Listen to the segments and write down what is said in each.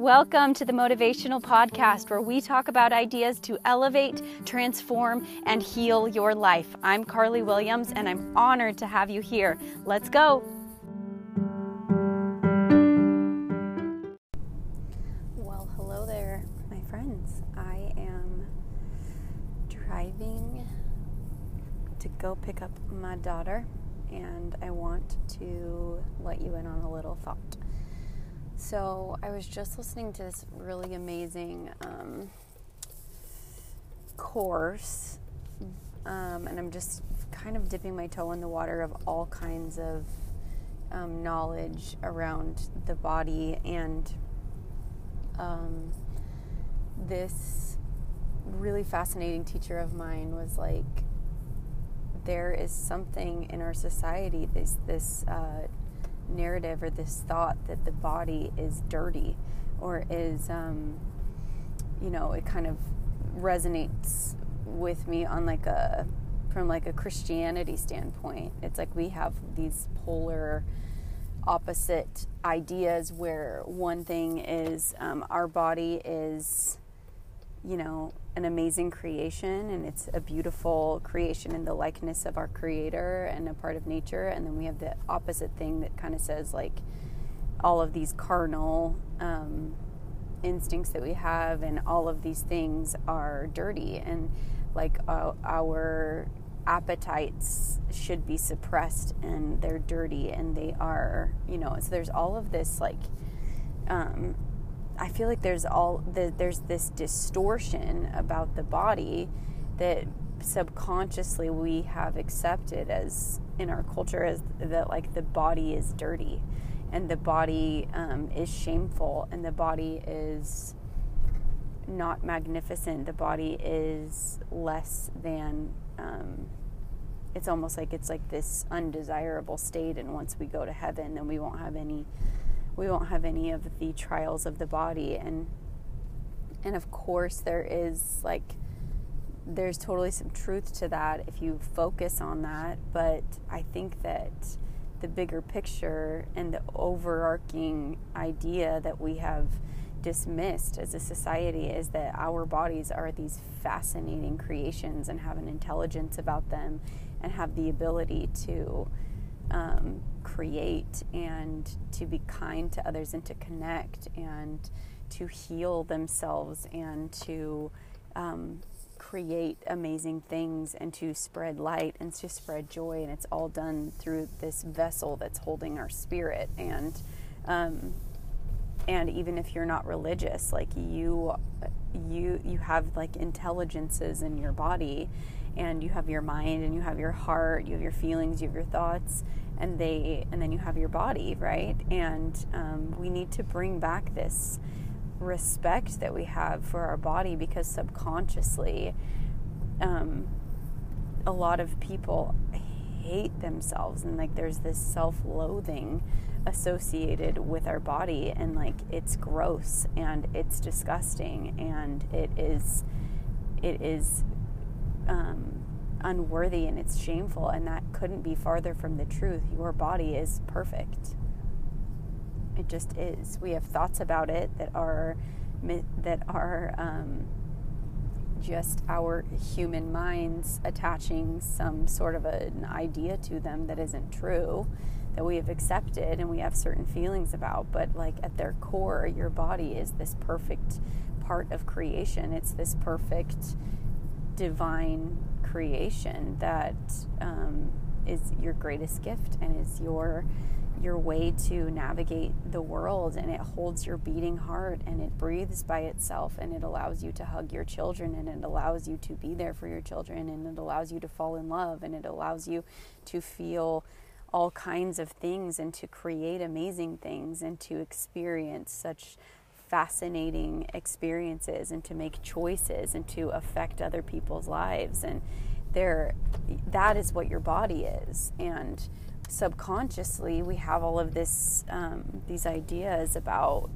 Welcome to the Motivational Podcast, where we talk about ideas to elevate, transform, and heal your life. I'm Carly Williams, and I'm honored to have you here. Let's go. Well, hello there, my friends. I am driving to go pick up my daughter, and I want to let you in on a little thought. So I was just listening to this really amazing um, course, um, and I'm just kind of dipping my toe in the water of all kinds of um, knowledge around the body and um, this really fascinating teacher of mine was like there is something in our society this this uh, narrative or this thought that the body is dirty or is, um, you know, it kind of resonates with me on like a from like a Christianity standpoint. It's like we have these polar opposite ideas where one thing is um, our body is, you know, an amazing creation and it's a beautiful creation in the likeness of our creator and a part of nature. And then we have the opposite thing that kind of says like all of these carnal um, instincts that we have and all of these things are dirty. And like uh, our appetites should be suppressed and they're dirty and they are you know so there's all of this like um, I feel like there's all the, there's this distortion about the body that subconsciously we have accepted as in our culture as that like the body is dirty and the body um, is shameful and the body is not magnificent. The body is less than um, it's almost like it's like this undesirable state and once we go to heaven then we won't have any we won't have any of the trials of the body. And and of course there is like there's totally some truth to that if you focus on that. But i think that the bigger picture and the overarching idea that we have dismissed as a society is that our bodies are these fascinating creations and have an intelligence about them and have the ability to um, create and to be kind to others and to connect and to heal themselves and to um, create amazing things and to spread light and to spread joy. And it's all done through this vessel that's holding our spirit. And um, and even if you're not religious like you you you have like intelligences in your body and you have your mind and you have your heart you have your feelings you have your thoughts and they and then you have your body right? And um, we need to bring back this respect that we have for our body because subconsciously um, a lot of people hate themselves and like there's this self-loathing associated with our body and like it's gross and it's disgusting and it is it is um, unworthy and it's shameful, and that couldn't be farther from the truth. Your body is perfect. It just is. We have thoughts about it that are that are um, just our human minds attaching some sort of an idea to them that isn't true that we have accepted and we have certain feelings about but like at their core your body is this perfect part of creation it's this perfect divine creation that um, is your greatest gift and is your your way to navigate the world. And it holds your beating heart and it breathes by itself and it allows you to hug your children and it allows you to be there for your children and it allows you to fall in love and it allows you to feel all kinds of things and to create amazing things and to experience such fascinating experiences and to make choices and to affect other people's lives. And there that is what your body is. And subconsciously we have all of this um, these ideas about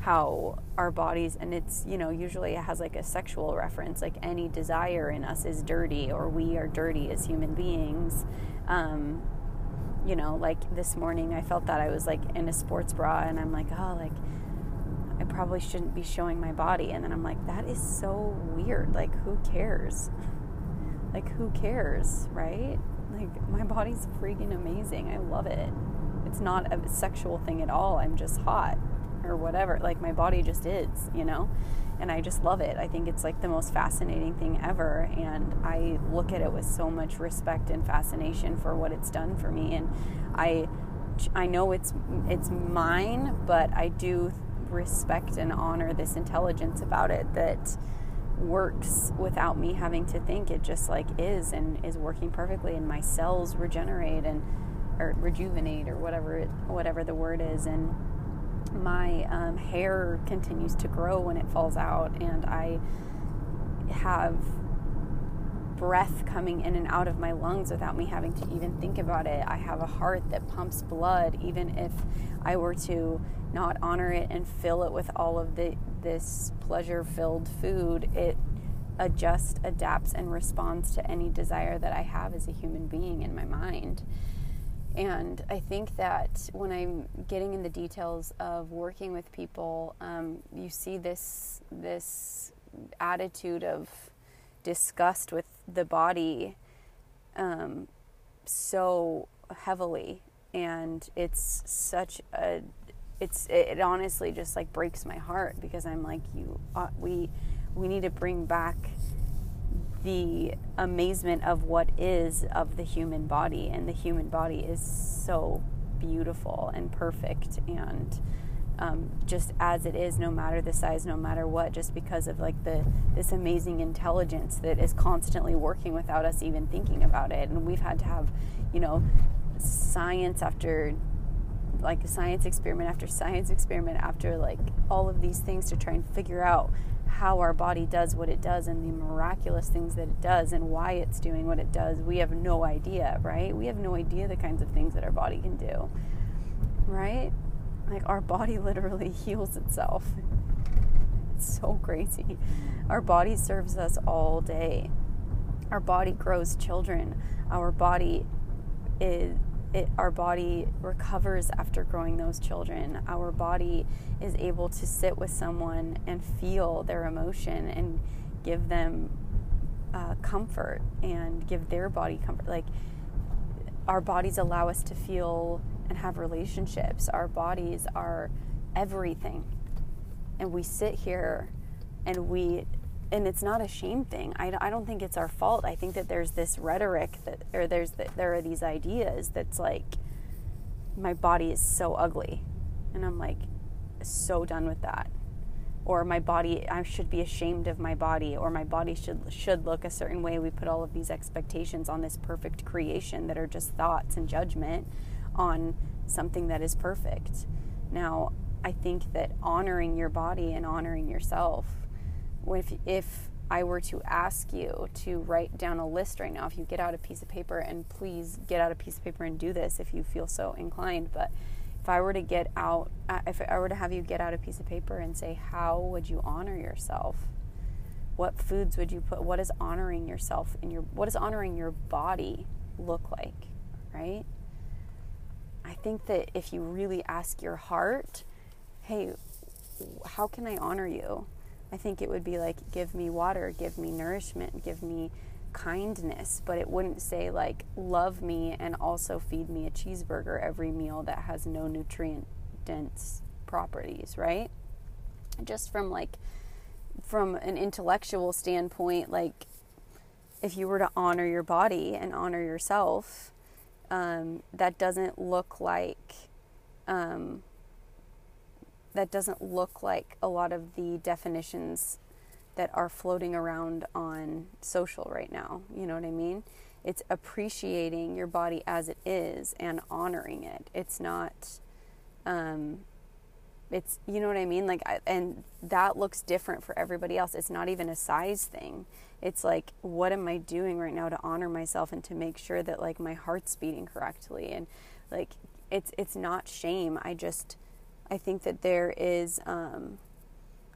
how our bodies and it's you know usually it has like a sexual reference like any desire in us is dirty or we are dirty as human beings. Um, you know like this morning i felt that i was like in a sports bra and i'm like oh like probably shouldn't be showing my body. And then I'm like, that is so weird. Like, who cares? Like, who cares, right? Like, my body's freaking amazing. I love it. It's not a sexual thing at all. I'm just hot or whatever. Like, my body just is, you know? And I just love it. I think it's like the most fascinating thing ever. And I look at it with so much respect and fascination for what it's done for me. And I, I know it's it's mine, but I do respect and honor this intelligence about it that works without me having to think. It just like is and is working perfectly, and my cells regenerate and or rejuvenate or whatever it, whatever the word is, and my um, hair continues to grow when it falls out, and I have breath coming in and out of my lungs without me having to even think about it. I have a heart that pumps blood, even if I were to not honor it and fill it with all of the this pleasure-filled food. It adjusts, adapts, and responds to any desire that I have as a human being in my mind. And I think that when I'm getting in the details of working with people, um, you see this this attitude of disgust with the body um, so heavily, and it's such a it's it honestly just like breaks my heart because I'm like you uh, we we need to bring back the amazement of what is of the human body. And the human body is so beautiful and perfect and um, just as it is no matter the size no matter what just because of like the this amazing intelligence that is constantly working without us even thinking about it. And we've had to have you know science after like a science experiment after science experiment after like all of these things to try and figure out how our body does what it does and the miraculous things that it does and why it's doing what it does we have no idea right we have no idea the kinds of things that our body can do right like our body literally heals itself. It's so crazy. Our body serves us all day. Our body grows children. Our body is it, our body recovers after growing those children. Our body is able to sit with someone and feel their emotion and give them uh, comfort and give their body comfort. Like our bodies allow us to feel and have relationships. Our bodies are everything. And we sit here and we, and it's not a shame thing. I, I don't think it's our fault. I think that there's this rhetoric that, or there's, the, there are these ideas that's like, my body is so ugly. And I'm like, so done with that. Or my body, I should be ashamed of my body, or my body should should look a certain way. We put all of these expectations on this perfect creation that are just thoughts and judgment on something that is perfect. Now, I think that honoring your body and honoring yourself, if, if I were to ask you to write down a list right now, if you get out a piece of paper, and please get out a piece of paper and do this if you feel so inclined, but if I were to get out, uh, if I were to have you get out a piece of paper and say, how would you honor yourself? What foods would you put? What does honoring yourself in your, what does honoring your body look like, right? I think that if you really ask your heart, hey, how can I honor you? I think it would be like, give me water, give me nourishment, give me kindness, but it wouldn't say like, love me and also feed me a cheeseburger every meal that has no nutrient dense properties, right? Just from like, from an intellectual standpoint, like, if you were to honor your body and honor yourself, um, that doesn't look like um, that doesn't look like a lot of the definitions that are floating around on social right now. You know what I mean? It's appreciating your body as it is and honoring it. It's not um, it's you know what i mean like I, and that looks different for everybody else it's not even a size thing it's like what am i doing right now to honor myself and to make sure that like my heart's beating correctly and like it's it's not shame i just i think that there is um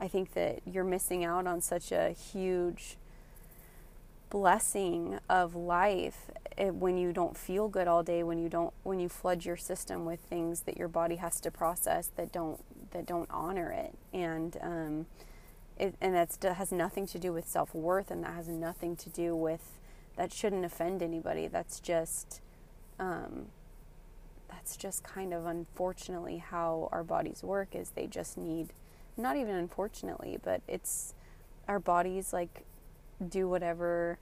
i think that you're missing out on such a huge blessing of life eh, when you don't feel good all day when you don't when you flood your system with things that your body has to process that don't that don't honor it. And um, it, and that has nothing to do with self-worth and that has nothing to do with that shouldn't offend anybody. That's just um, that's just kind of unfortunately how our bodies work is they just need not even unfortunately but it's our bodies like do whatever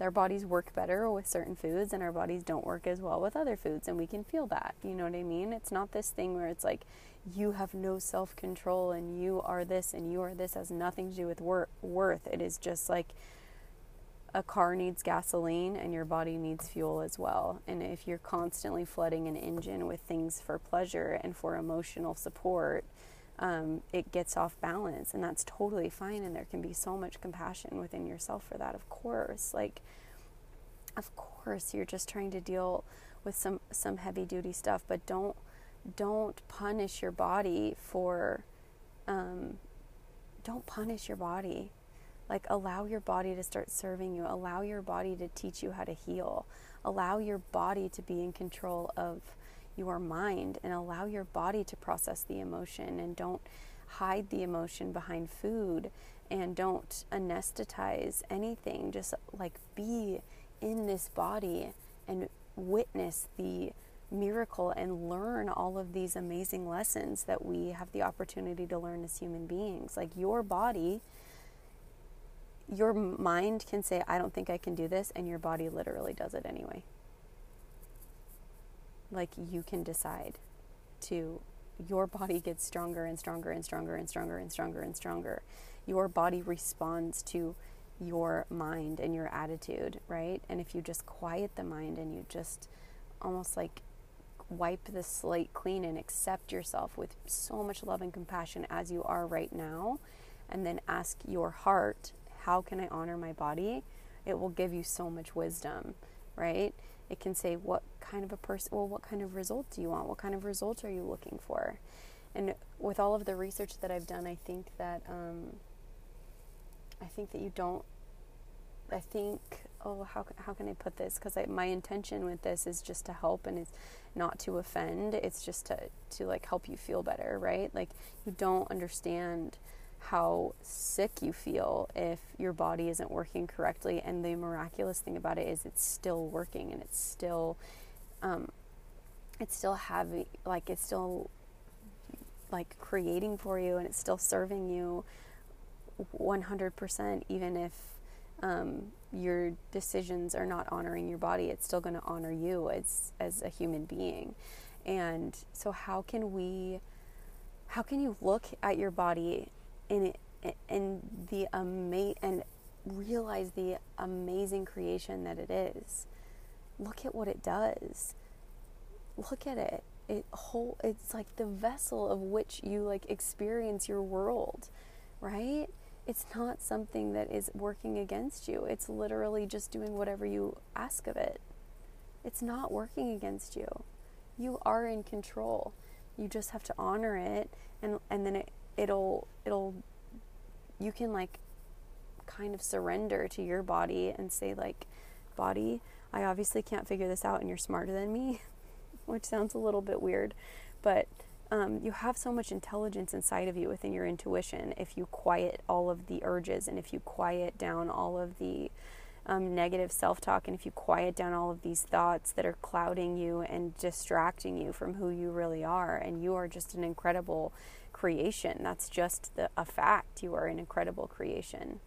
our bodies work better with certain foods and our bodies don't work as well with other foods and we can feel that you know what i mean? It's not this thing where it's like you have no self-control and you are this and you are this has nothing to do with wor- worth. It is just like a car needs gasoline and your body needs fuel as well and if you're constantly flooding an engine with things for pleasure and for emotional support um, it gets off balance, and that's totally fine. And there can be so much compassion within yourself for that, of course. Like, of course, you're just trying to deal with some some heavy duty stuff, but don't don't punish your body for um, don't punish your body. Like, allow your body to start serving you. Allow your body to teach you how to heal. Allow your body to be in control of your mind and allow your body to process the emotion and don't hide the emotion behind food and don't anesthetize anything. Just like be in this body and witness the miracle and learn all of these amazing lessons that we have the opportunity to learn as human beings. Like your body, your mind can say, I don't think I can do this, and your body literally does it anyway like you can decide to your body gets stronger and stronger and stronger and stronger and stronger and stronger. Your body responds to your mind and your attitude, right? And if you just quiet the mind and you just almost like wipe the slate clean and accept yourself with so much love and compassion as you are right now, and then ask your heart, How can I honor my body? It will give you so much wisdom, right? It can say, What kind of a person, well, what kind of result do you want? What kind of result are you looking for? And with all of the research that I've done, I think that, um, I think that you don't, I think, oh, how, how can I put this? Because my intention with this is just to help and it's not to offend. It's just to, to like help you feel better, right? Like you don't understand how sick you feel if your body isn't working correctly. And the miraculous thing about it is it's still working and it's still, um, it's still having, like, it's still like creating for you and it's still serving you 100%, even if um, your decisions are not honoring your body, it's still going to honor you as, as a human being. And so, how can we, how can you look at your body and and the ama- and realize the amazing creation that it is. Look at what it does. Look at it. It whole it's like the vessel of which you like experience your world, right? It's not something that is working against you. It's literally just doing whatever you ask of it. It's not working against you. You are in control. You just have to honor it and and then it it'll it'll you can like kind of surrender to your body and say like body i obviously can't figure this out and you're smarter than me which sounds a little bit weird. But um, you have so much intelligence inside of you within your intuition if you quiet all of the urges and if you quiet down all of the um, negative self talk and if you quiet down all of these thoughts that are clouding you and distracting you from who you really are, and you are just an incredible creation. That's just the, a fact. You are an incredible creation.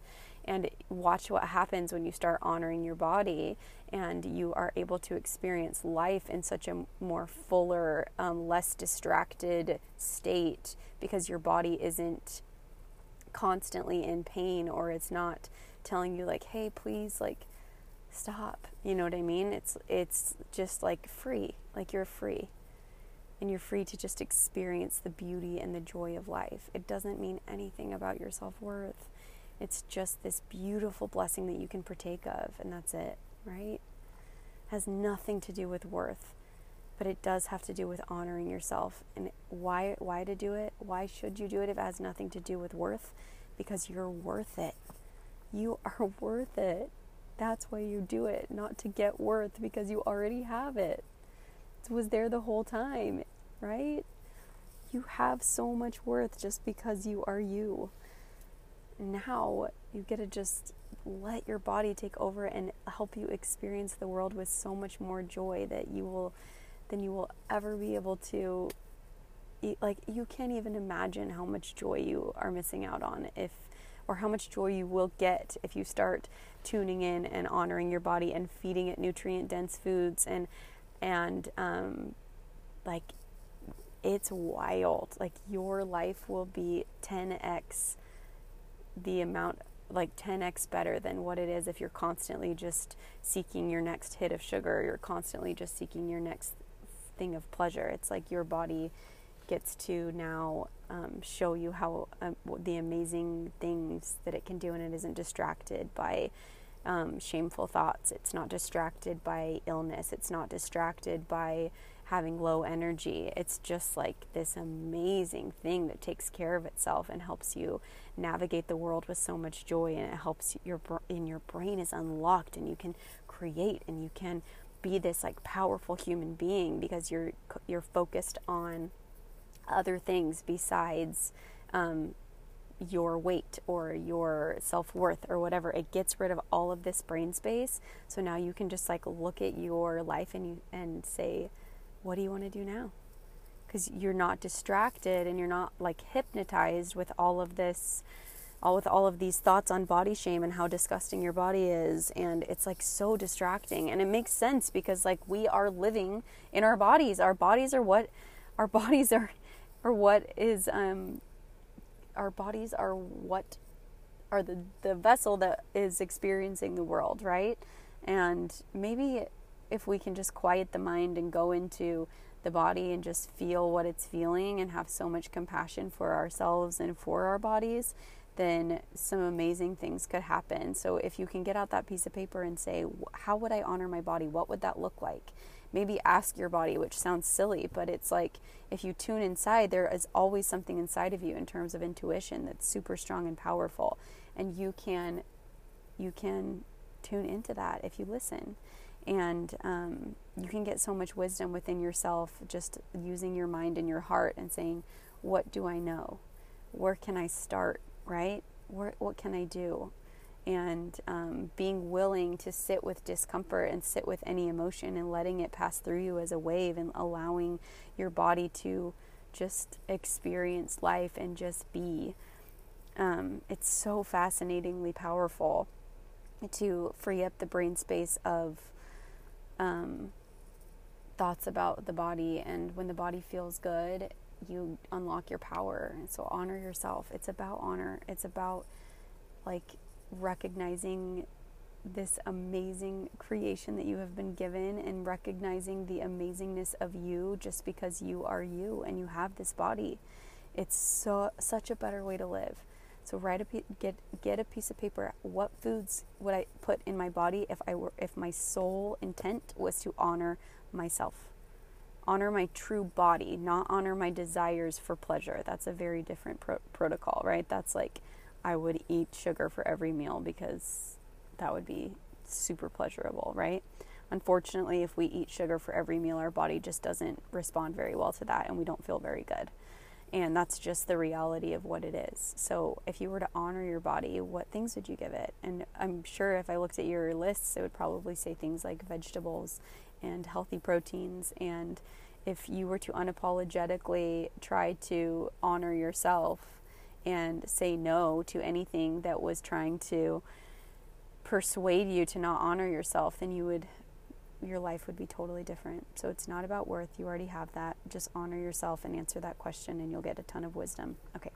And watch what happens when you start honoring your body and you are able to experience life in such a more fuller, um, less distracted state because your body isn't constantly in pain or it's not telling you like hey please like stop you know what i mean it's it's just like free like you're free and you're free to just experience the beauty and the joy of life. It doesn't mean anything about your self worth. It's just this beautiful blessing that you can partake of, and that's it, right? Has nothing to do with worth, but it does have to do with honoring yourself. And why why to do it? Why should you do it if it has nothing to do with worth? Because you're worth it. You are worth it. That's why you do it, not to get worth because you already have it It was there the whole time, right? you have so much worth just because you are you. Now you get to just let your body take over and help you experience the world with so much more joy that you will than you will ever be able to like you can't even imagine how much joy you are missing out on if or how much joy you will get if you start tuning in and honoring your body and feeding it nutrient dense foods and and um, like it's wild. Like your life will be 10x the amount like 10x better than what it is if you're constantly just seeking your next hit of sugar you're constantly just seeking your next thing of pleasure. It's like your body gets to now um, show you how um, the amazing things that it can do, and it isn't distracted by um, shameful thoughts. It's not distracted by illness. It's not distracted by having low energy. It's just like this amazing thing that takes care of itself and helps you navigate the world with so much joy. And it helps your in your brain is unlocked, and you can create, and you can be this like powerful human being because you're you're focused on other things besides um, your weight or your self worth or whatever. It gets rid of all of this brain space. So now you can just like look at your life and you and say, what do you want to do now? Because you're not distracted and you're not like hypnotized with all of this all with all of these thoughts on body shame and how disgusting your body is and it's like so distracting and it makes sense because like we are living in our bodies our bodies are what our bodies are or what is um, our bodies are what are the the vessel that is experiencing the world, right? And maybe if we can just quiet the mind and go into the body and just feel what it's feeling and have so much compassion for ourselves and for our bodies, then some amazing things could happen. So if you can get out that piece of paper and say, how would I honor my body? What would that look like? Maybe ask your body, which sounds silly, but it's like if you tune inside, there is always something inside of you in terms of intuition that's super strong and powerful, and you can you can tune into that if you listen, and um, you can get so much wisdom within yourself just using your mind and your heart and saying, "What do I know? Where can I start? Right? Where, what can I do?" And um, being willing to sit with discomfort and sit with any emotion and letting it pass through you as a wave and allowing your body to just experience life and just be. Um, it's so fascinatingly powerful to free up the brain space of um, thoughts about the body. And when the body feels good, you unlock your power. And so honor yourself. It's about honor. It's about like recognizing this amazing creation that you have been given and recognizing the amazingness of you just because you are you and you have this body. It's so such a better way to live. So write a get get a piece of paper. What foods would I put in my body if I were if my sole intent was to honor myself? Honor my true body, not honor my desires for pleasure. That's a very different pro- protocol, right? That's like I would eat sugar for every meal because that would be super pleasurable, right? Unfortunately, if we eat sugar for every meal, our body just doesn't respond very well to that and we don't feel very good. And that's just the reality of what it is. So, if you were to honor your body, what things would you give it? And I'm sure if I looked at your lists, it would probably say things like vegetables and healthy proteins. And if you were to unapologetically try to honor yourself and say no to anything that was trying to persuade you to not honor yourself, then you would your life would be totally different. So it's not about worth. You already have that. Just honor yourself and answer that question and you'll get a ton of wisdom. Okay.